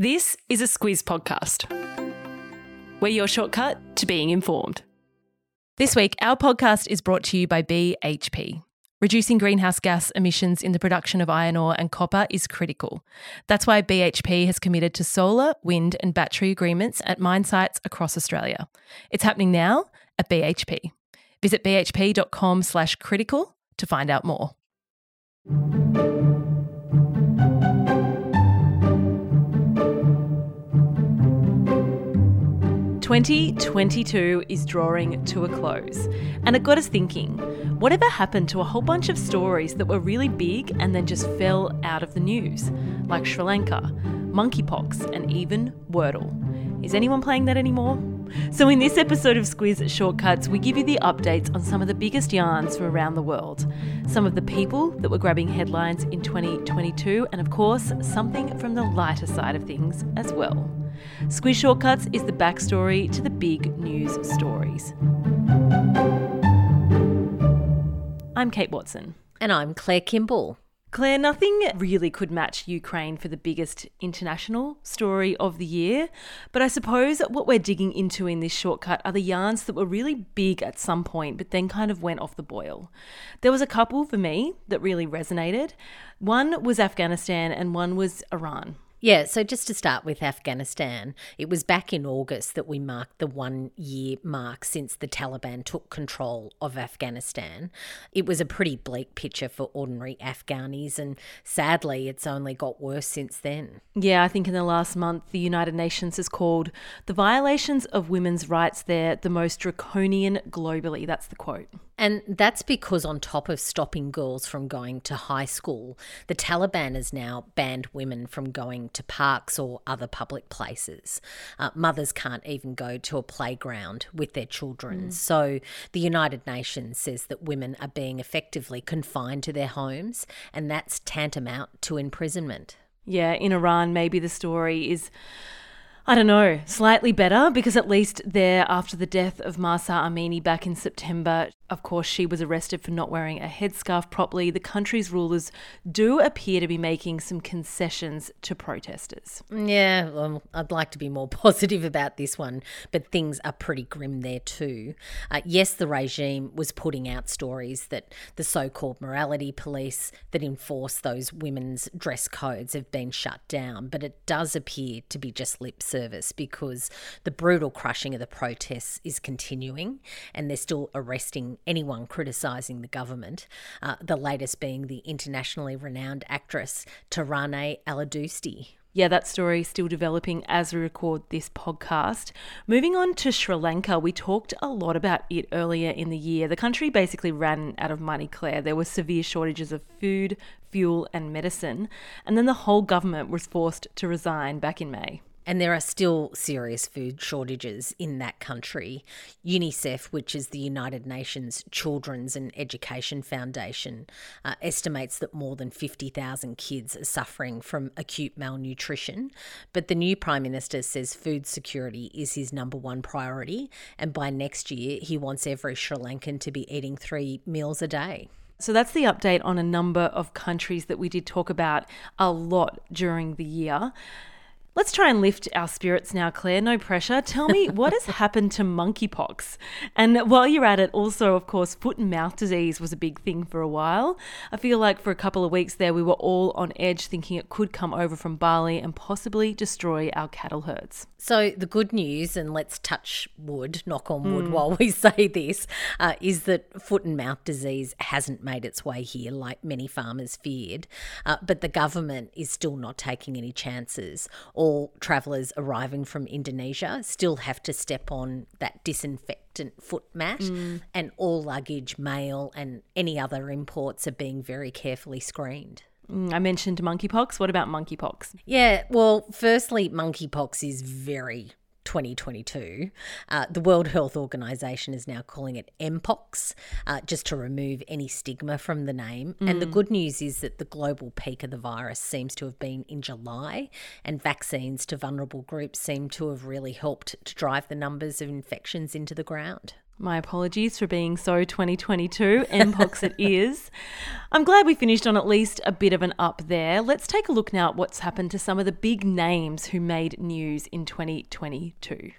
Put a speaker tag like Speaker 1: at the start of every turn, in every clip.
Speaker 1: This is a Squiz podcast. We're your shortcut to being informed. This week, our podcast is brought to you by BHP. Reducing greenhouse gas emissions in the production of iron ore and copper is critical. That's why BHP has committed to solar, wind, and battery agreements at mine sites across Australia. It's happening now at BHP. Visit bhp.com slash critical to find out more. 2022 is drawing to a close, and it got us thinking whatever happened to a whole bunch of stories that were really big and then just fell out of the news, like Sri Lanka, monkeypox, and even Wordle? Is anyone playing that anymore? So, in this episode of Squiz Shortcuts, we give you the updates on some of the biggest yarns from around the world, some of the people that were grabbing headlines in 2022, and of course, something from the lighter side of things as well. Squiz Shortcuts is the backstory to the big news stories. I'm Kate Watson.
Speaker 2: And I'm Claire Kimball.
Speaker 1: Claire, nothing really could match Ukraine for the biggest international story of the year. But I suppose what we're digging into in this shortcut are the yarns that were really big at some point, but then kind of went off the boil. There was a couple for me that really resonated. One was Afghanistan, and one was Iran.
Speaker 2: Yeah, so just to start with Afghanistan, it was back in August that we marked the one year mark since the Taliban took control of Afghanistan. It was a pretty bleak picture for ordinary Afghanis, and sadly, it's only got worse since then.
Speaker 1: Yeah, I think in the last month, the United Nations has called the violations of women's rights there the most draconian globally. That's the quote.
Speaker 2: And that's because, on top of stopping girls from going to high school, the Taliban has now banned women from going to parks or other public places. Uh, mothers can't even go to a playground with their children. Mm. So, the United Nations says that women are being effectively confined to their homes, and that's tantamount to imprisonment.
Speaker 1: Yeah, in Iran, maybe the story is I don't know, slightly better because at least there, after the death of Mahsa Amini back in September, of course, she was arrested for not wearing a headscarf properly. The country's rulers do appear to be making some concessions to protesters.
Speaker 2: Yeah, well, I'd like to be more positive about this one, but things are pretty grim there too. Uh, yes, the regime was putting out stories that the so called morality police that enforce those women's dress codes have been shut down, but it does appear to be just lip service because the brutal crushing of the protests is continuing and they're still arresting anyone criticising the government. Uh, the latest being the internationally renowned actress Taraneh Alidoosti.
Speaker 1: Yeah, that story is still developing as we record this podcast. Moving on to Sri Lanka, we talked a lot about it earlier in the year. The country basically ran out of money, Claire. There were severe shortages of food, fuel, and medicine. And then the whole government was forced to resign back in May.
Speaker 2: And there are still serious food shortages in that country. UNICEF, which is the United Nations Children's and Education Foundation, uh, estimates that more than 50,000 kids are suffering from acute malnutrition. But the new Prime Minister says food security is his number one priority. And by next year, he wants every Sri Lankan to be eating three meals a day.
Speaker 1: So that's the update on a number of countries that we did talk about a lot during the year. Let's try and lift our spirits now, Claire. No pressure. Tell me what has happened to monkeypox? And while you're at it, also, of course, foot and mouth disease was a big thing for a while. I feel like for a couple of weeks there, we were all on edge thinking it could come over from Bali and possibly destroy our cattle herds.
Speaker 2: So, the good news, and let's touch wood, knock on wood mm. while we say this, uh, is that foot and mouth disease hasn't made its way here like many farmers feared. Uh, but the government is still not taking any chances. All travellers arriving from Indonesia still have to step on that disinfectant foot mat, mm. and all luggage, mail, and any other imports are being very carefully screened.
Speaker 1: Mm, I mentioned monkeypox. What about monkeypox?
Speaker 2: Yeah, well, firstly, monkeypox is very 2022. Uh, the World Health Organization is now calling it Mpox, uh, just to remove any stigma from the name. Mm. And the mm. good news is that the global peak of the virus seems to have been in July, and vaccines to vulnerable groups seem to have really helped to drive the numbers of infections into the ground.
Speaker 1: My apologies for being so 2022, MPOX it is. I'm glad we finished on at least a bit of an up there. Let's take a look now at what's happened to some of the big names who made news in 2022.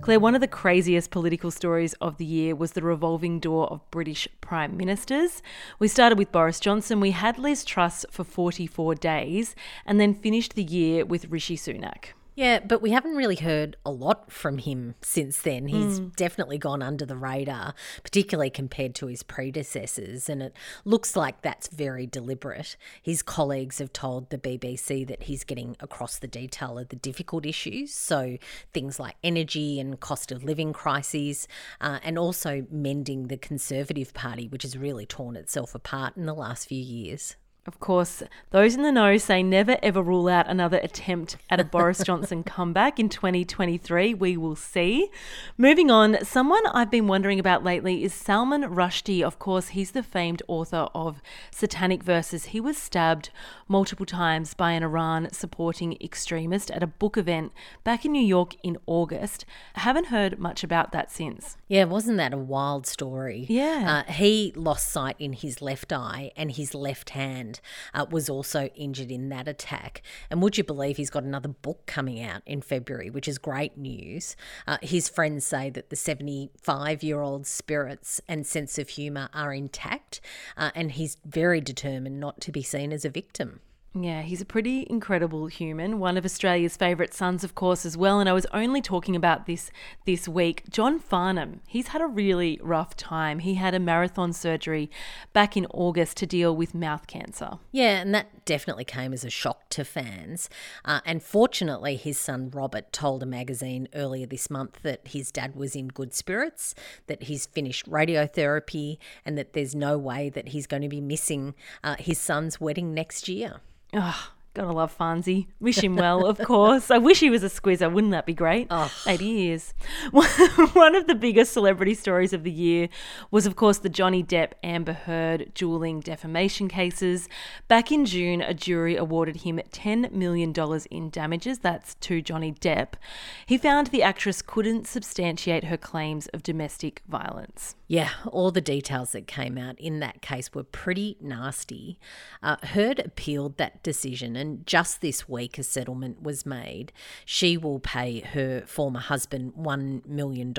Speaker 1: Claire, one of the craziest political stories of the year was the revolving door of British Prime Ministers. We started with Boris Johnson, we had Liz Truss for 44 days, and then finished the year with Rishi Sunak.
Speaker 2: Yeah, but we haven't really heard a lot from him since then. He's mm. definitely gone under the radar, particularly compared to his predecessors, and it looks like that's very deliberate. His colleagues have told the BBC that he's getting across the detail of the difficult issues, so things like energy and cost of living crises, uh, and also mending the Conservative Party, which has really torn itself apart in the last few years.
Speaker 1: Of course, those in the know say never ever rule out another attempt at a Boris Johnson comeback in 2023. We will see. Moving on, someone I've been wondering about lately is Salman Rushdie. Of course, he's the famed author of Satanic Verses. He was stabbed multiple times by an Iran supporting extremist at a book event back in New York in August. I haven't heard much about that since.
Speaker 2: Yeah, wasn't that a wild story?
Speaker 1: Yeah.
Speaker 2: Uh, he lost sight in his left eye and his left hand uh, was also injured in that attack. And would you believe he's got another book coming out in February, which is great news? Uh, his friends say that the 75 year old spirits and sense of humour are intact, uh, and he's very determined not to be seen as a victim.
Speaker 1: Yeah, he's a pretty incredible human. One of Australia's favourite sons, of course, as well. And I was only talking about this this week. John Farnham, he's had a really rough time. He had a marathon surgery back in August to deal with mouth cancer.
Speaker 2: Yeah, and that definitely came as a shock to fans. Uh, and fortunately, his son Robert told a magazine earlier this month that his dad was in good spirits, that he's finished radiotherapy, and that there's no way that he's going to be missing uh, his son's wedding next year.
Speaker 1: Oh, gotta love Fonzie. Wish him well, of course. I wish he was a squizzer. Wouldn't that be great?
Speaker 2: Oh.
Speaker 1: Eight years. One of the biggest celebrity stories of the year was, of course, the Johnny Depp Amber Heard dueling defamation cases. Back in June, a jury awarded him $10 million in damages. That's to Johnny Depp. He found the actress couldn't substantiate her claims of domestic violence.
Speaker 2: Yeah, all the details that came out in that case were pretty nasty. Uh, Heard appealed that decision, and just this week a settlement was made. She will pay her former husband $1 million,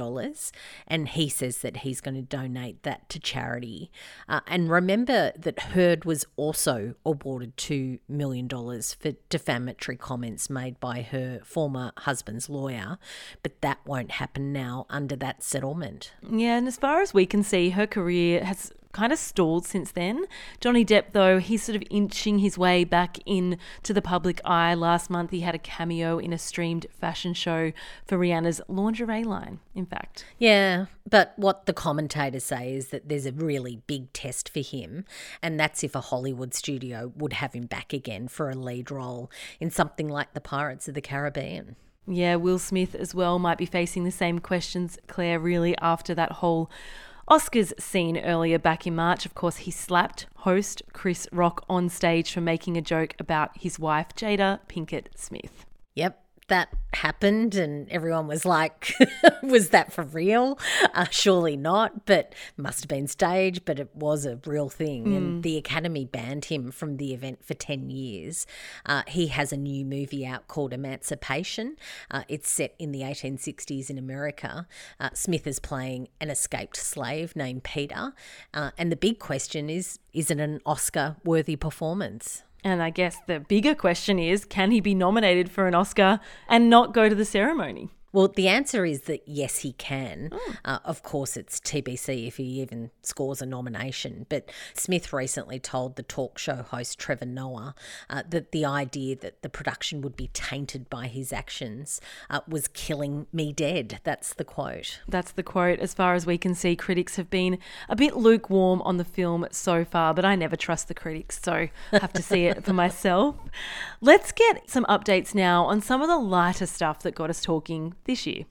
Speaker 2: and he says that he's going to donate that to charity. Uh, and remember that Heard was also awarded $2 million for defamatory comments made by her former husband's lawyer, but that won't happen now under that settlement.
Speaker 1: Yeah, and as far as we can see, her career has kind of stalled since then. Johnny Depp, though, he's sort of inching his way back in to the public eye. Last month, he had a cameo in a streamed fashion show for Rihanna's lingerie line, in fact.
Speaker 2: Yeah, but what the commentators say is that there's a really big test for him, and that's if a Hollywood studio would have him back again for a lead role in something like The Pirates of the Caribbean.
Speaker 1: Yeah, Will Smith as well might be facing the same questions, Claire, really, after that whole Oscars scene earlier back in March. Of course, he slapped host Chris Rock on stage for making a joke about his wife, Jada Pinkett Smith.
Speaker 2: Yep, that happened and everyone was like was that for real? Uh, surely not but must have been staged but it was a real thing. Mm. and the academy banned him from the event for 10 years. Uh, he has a new movie out called emancipation. Uh, it's set in the 1860s in america. Uh, smith is playing an escaped slave named peter. Uh, and the big question is is it an oscar worthy performance
Speaker 1: and I guess the bigger question is can he be nominated for an Oscar and not go to the ceremony?
Speaker 2: Well, the answer is that yes, he can. Mm. Uh, of course, it's TBC if he even scores a nomination. But Smith recently told the talk show host Trevor Noah uh, that the idea that the production would be tainted by his actions uh, was killing me dead. That's the quote.
Speaker 1: That's the quote. As far as we can see, critics have been a bit lukewarm on the film so far, but I never trust the critics, so I have to see it for myself. Let's get some updates now on some of the lighter stuff that got us talking this year.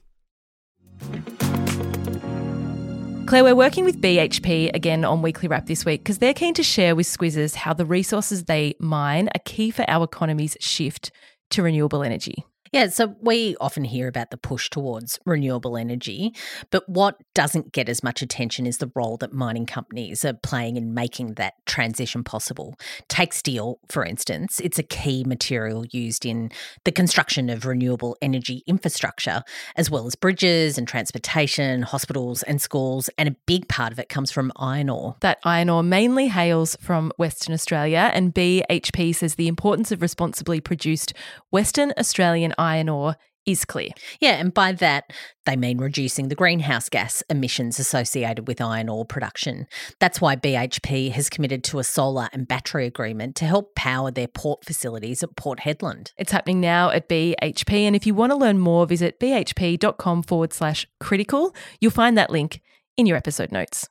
Speaker 1: Claire, we're working with BHP again on Weekly Wrap this week because they're keen to share with Squizzers how the resources they mine are key for our economy's shift to renewable energy.
Speaker 2: Yeah, so we often hear about the push towards renewable energy, but what doesn't get as much attention is the role that mining companies are playing in making that transition possible. Take steel, for instance, it's a key material used in the construction of renewable energy infrastructure, as well as bridges and transportation, hospitals and schools, and a big part of it comes from iron ore.
Speaker 1: That iron ore mainly hails from Western Australia, and BHP says the importance of responsibly produced Western Australian iron ore is clear.
Speaker 2: Yeah, and by that, they mean reducing the greenhouse gas emissions associated with iron ore production. That's why BHP has committed to a solar and battery agreement to help power their port facilities at Port Hedland.
Speaker 1: It's happening now at BHP, and if you want to learn more, visit bhp.com forward slash critical. You'll find that link in your episode notes.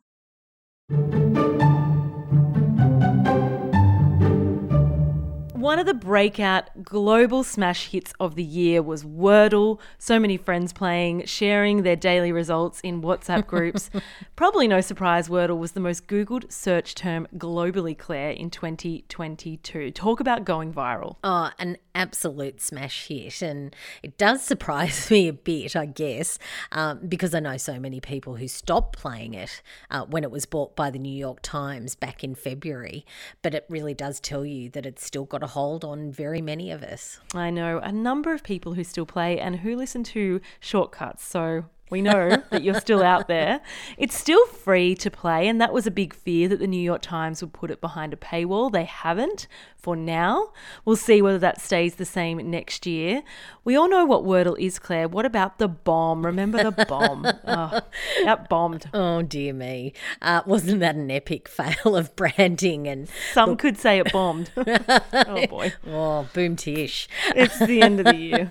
Speaker 1: One of the breakout global smash hits of the year was Wordle. So many friends playing, sharing their daily results in WhatsApp groups. Probably no surprise, Wordle was the most Googled search term globally, Claire, in 2022. Talk about going viral.
Speaker 2: Oh, an absolute smash hit. And it does surprise me a bit, I guess, um, because I know so many people who stopped playing it uh, when it was bought by the New York Times back in February. But it really does tell you that it's still got a hold on very many of us.
Speaker 1: I know a number of people who still play and who listen to shortcuts. So we know that you're still out there. It's still free to play, and that was a big fear that the New York Times would put it behind a paywall. They haven't for now. We'll see whether that stays the same next year. We all know what Wordle is, Claire. What about the bomb? Remember the bomb? oh, that bombed.
Speaker 2: Oh, dear me. Uh, wasn't that an epic fail of branding? And
Speaker 1: Some look- could say it bombed. oh, boy.
Speaker 2: Oh, boom tish.
Speaker 1: It's the end of the year.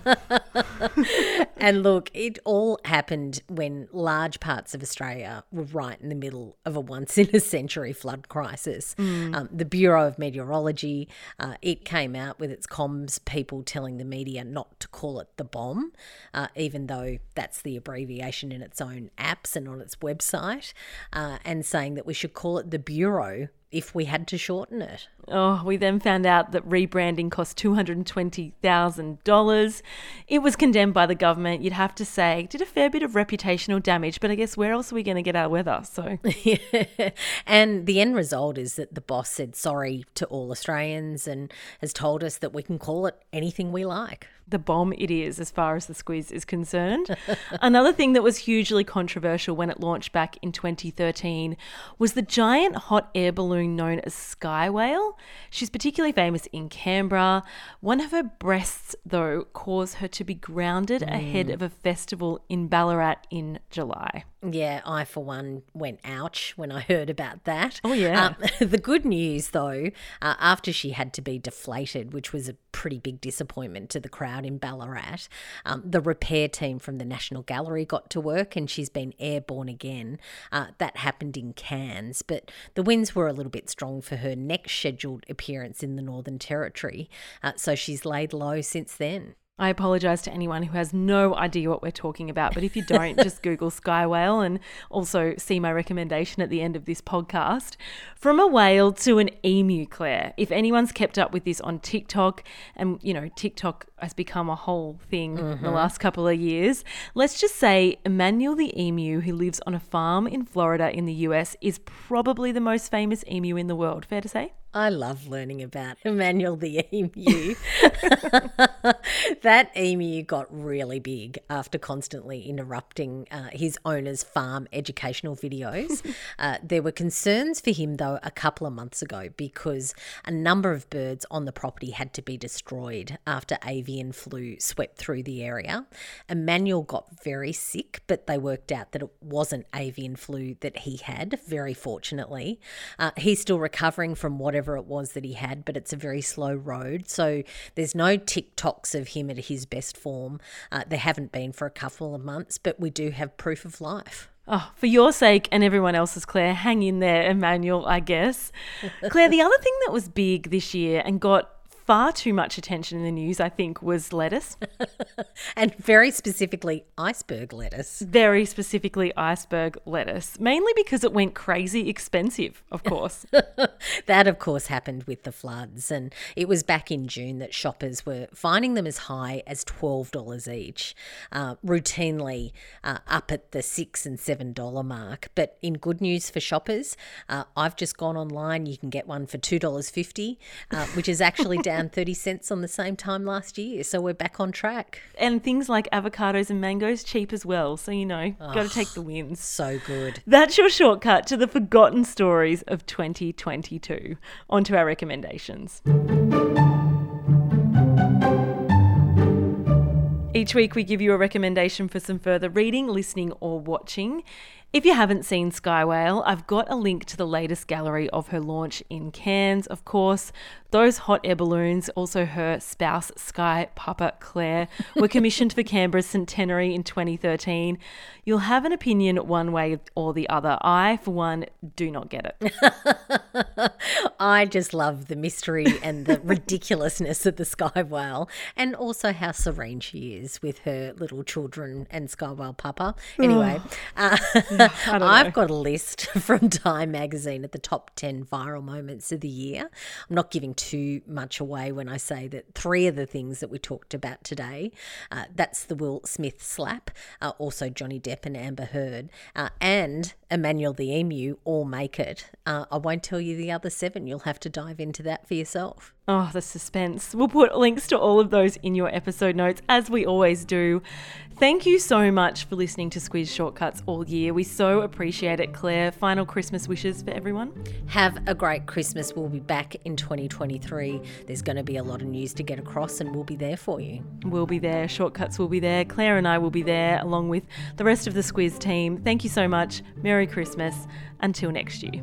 Speaker 2: and look, it all happened when large parts of Australia were right in the middle of a once in a century flood crisis. Mm. Um, the Bureau of Meteorology, uh, it came out with its comms people telling the media not to call it the bomb, uh, even though that's the abbreviation in its own apps and on its website, uh, and saying that we should call it the Bureau if we had to shorten it.
Speaker 1: Oh, we then found out that rebranding cost $220,000. It was condemned by the government. You'd have to say, did a fair bit of reputational damage, but I guess where else are we going to get our weather? So,
Speaker 2: yeah. And the end result is that the boss said sorry to all Australians and has told us that we can call it anything we like
Speaker 1: the bomb it is as far as the Squiz is concerned. Another thing that was hugely controversial when it launched back in 2013 was the giant hot air balloon known as Sky Whale. She's particularly famous in Canberra. One of her breasts, though, caused her to be grounded mm. ahead of a festival in Ballarat in July.
Speaker 2: Yeah, I for one went ouch when I heard about that.
Speaker 1: Oh, yeah. Um,
Speaker 2: the good news, though, uh, after she had to be deflated, which was a pretty big disappointment to the crowd in Ballarat, um, the repair team from the National Gallery got to work and she's been airborne again. Uh, that happened in Cairns, but the winds were a little bit strong for her next scheduled appearance in the Northern Territory, uh, so she's laid low since then.
Speaker 1: I apologise to anyone who has no idea what we're talking about, but if you don't, just Google Sky Whale and also see my recommendation at the end of this podcast. From a whale to an emu, Claire. If anyone's kept up with this on TikTok, and you know, TikTok has become a whole thing mm-hmm. the last couple of years, let's just say Emmanuel the emu, who lives on a farm in Florida in the US, is probably the most famous emu in the world. Fair to say?
Speaker 2: I love learning about Emmanuel the emu. that emu got really big after constantly interrupting uh, his owner's farm educational videos. uh, there were concerns for him, though, a couple of months ago because a number of birds on the property had to be destroyed after avian flu swept through the area. Emmanuel got very sick, but they worked out that it wasn't avian flu that he had, very fortunately. Uh, he's still recovering from whatever it was that he had, but it's a very slow road. So there's no TikToks of him at his best form. Uh, there haven't been for a couple of months, but we do have proof of life.
Speaker 1: Oh, for your sake and everyone else's, Claire, hang in there, Emmanuel, I guess. Claire, the other thing that was big this year and got far too much attention in the news, I think, was lettuce.
Speaker 2: and very specifically, iceberg lettuce.
Speaker 1: Very specifically, iceberg lettuce, mainly because it went crazy expensive, of course.
Speaker 2: that, of course, happened with the floods. And it was back in June that shoppers were finding them as high as $12 each, uh, routinely uh, up at the 6 and $7 mark. But in good news for shoppers, uh, I've just gone online. You can get one for $2.50, uh, which is actually down 30 cents on the same time last year. So we're back on track.
Speaker 1: And things like avocados and mangoes cheap as well. So, you know, oh, got to take the wins.
Speaker 2: So good.
Speaker 1: That's your shortcut to the forgotten stories of 2022. On to our recommendations. Each week, we give you a recommendation for some further reading, listening, or watching. If you haven't seen Sky Whale, I've got a link to the latest gallery of her launch in Cairns, of course. Those hot air balloons, also her spouse, Sky Papa Claire, were commissioned for Canberra's centenary in 2013. You'll have an opinion one way or the other. I, for one, do not get
Speaker 2: it. I just love the mystery and the ridiculousness of the Sky Whale, and also how serene she is with her little children and Sky Whale Papa. Anyway, uh, I've got a list from Time magazine at the top 10 viral moments of the year. I'm not giving too much away when I say that three of the things that we talked about today uh, that's the Will Smith slap, uh, also Johnny Depp and Amber Heard, uh, and Emmanuel the Emu all make it. Uh, I won't tell you the other seven. You'll have to dive into that for yourself.
Speaker 1: Oh, the suspense. We'll put links to all of those in your episode notes, as we always do. Thank you so much for listening to Squiz Shortcuts all year. We so appreciate it, Claire. Final Christmas wishes for everyone.
Speaker 2: Have a great Christmas. We'll be back in 2023. There's going to be a lot of news to get across, and we'll be there for you.
Speaker 1: We'll be there. Shortcuts will be there. Claire and I will be there, along with the rest of the Squiz team. Thank you so much. Merry Christmas. Until next year.